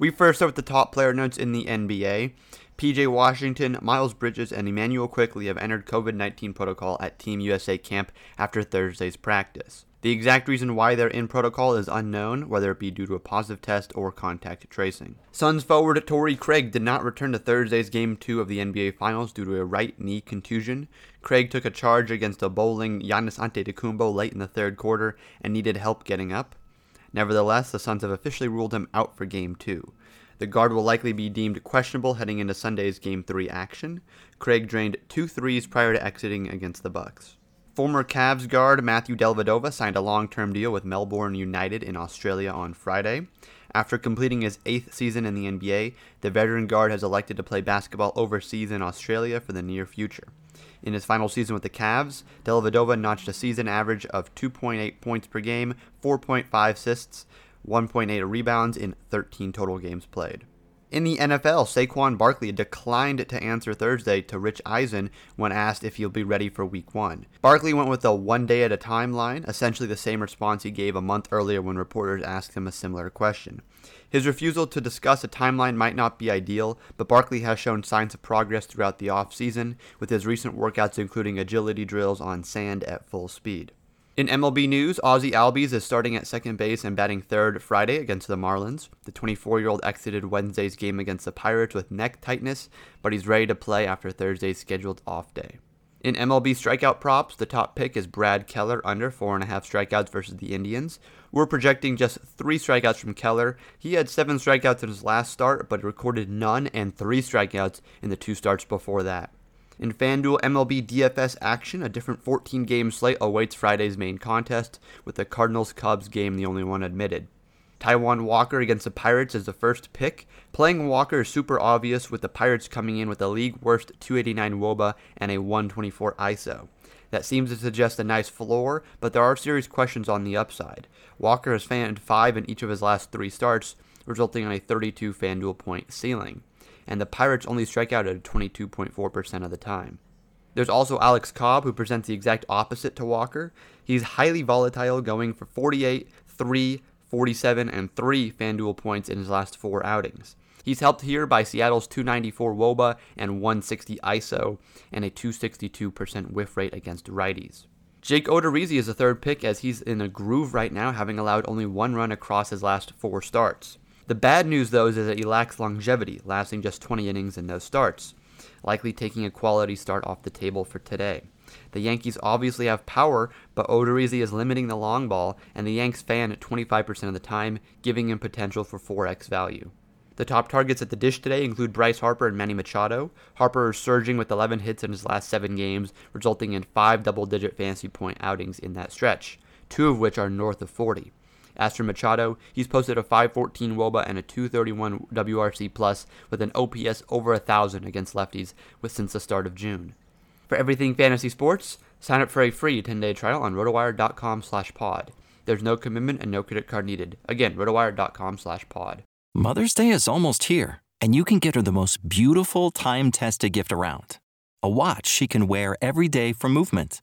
We first start with the top player notes in the NBA. PJ Washington, Miles Bridges, and Immanuel Quickley have entered COVID 19 protocol at Team USA camp after Thursday's practice. The exact reason why they're in protocol is unknown, whether it be due to a positive test or contact tracing. Suns forward Torrey Craig did not return to Thursday's Game 2 of the NBA Finals due to a right knee contusion. Craig took a charge against a bowling Giannis Antetokounmpo late in the third quarter and needed help getting up. Nevertheless, the Suns have officially ruled him out for Game 2. The guard will likely be deemed questionable heading into Sunday's Game 3 action. Craig drained two threes prior to exiting against the Bucks. Former Cavs guard Matthew Dellavedova signed a long-term deal with Melbourne United in Australia on Friday. After completing his eighth season in the NBA, the veteran guard has elected to play basketball overseas in Australia for the near future. In his final season with the Cavs, Dellavedova notched a season average of 2.8 points per game, 4.5 assists, 1.8 rebounds in 13 total games played. In the NFL, Saquon Barkley declined to answer Thursday to Rich Eisen when asked if he'll be ready for week one. Barkley went with a one day at a time line, essentially the same response he gave a month earlier when reporters asked him a similar question. His refusal to discuss a timeline might not be ideal, but Barkley has shown signs of progress throughout the offseason, with his recent workouts including agility drills on sand at full speed. In MLB news, Ozzie Albies is starting at second base and batting third Friday against the Marlins. The 24 year old exited Wednesday's game against the Pirates with neck tightness, but he's ready to play after Thursday's scheduled off day. In MLB strikeout props, the top pick is Brad Keller under 4.5 strikeouts versus the Indians. We're projecting just 3 strikeouts from Keller. He had 7 strikeouts in his last start, but recorded none and 3 strikeouts in the two starts before that. In FanDuel MLB DFS action, a different 14 game slate awaits Friday's main contest, with the Cardinals Cubs game the only one admitted. Taijuan Walker against the Pirates is the first pick. Playing Walker is super obvious, with the Pirates coming in with a league worst 289 Woba and a 124 ISO. That seems to suggest a nice floor, but there are serious questions on the upside. Walker has fanned 5 in each of his last 3 starts, resulting in a 32 FanDuel point ceiling and the Pirates only strike out at 22.4% of the time. There's also Alex Cobb, who presents the exact opposite to Walker. He's highly volatile, going for 48, 3, 47, and 3 FanDuel points in his last four outings. He's helped here by Seattle's 294 Woba and 160 ISO, and a 262% whiff rate against righties. Jake Odorizzi is the third pick as he's in a groove right now, having allowed only one run across his last four starts. The bad news, though, is that he lacks longevity, lasting just 20 innings in those starts, likely taking a quality start off the table for today. The Yankees obviously have power, but Odorizzi is limiting the long ball, and the Yanks fan at 25% of the time, giving him potential for 4x value. The top targets at the dish today include Bryce Harper and Manny Machado. Harper is surging with 11 hits in his last seven games, resulting in five double digit fantasy point outings in that stretch, two of which are north of 40. As for Machado, he's posted a 514 Woba and a 231 WRC plus with an OPS over 1,000 against lefties with since the start of June. For everything fantasy sports, sign up for a free 10-day trial on rotowire.com slash pod. There's no commitment and no credit card needed. Again, rotowire.com slash pod. Mother's Day is almost here, and you can get her the most beautiful time-tested gift around. A watch she can wear every day for Movement.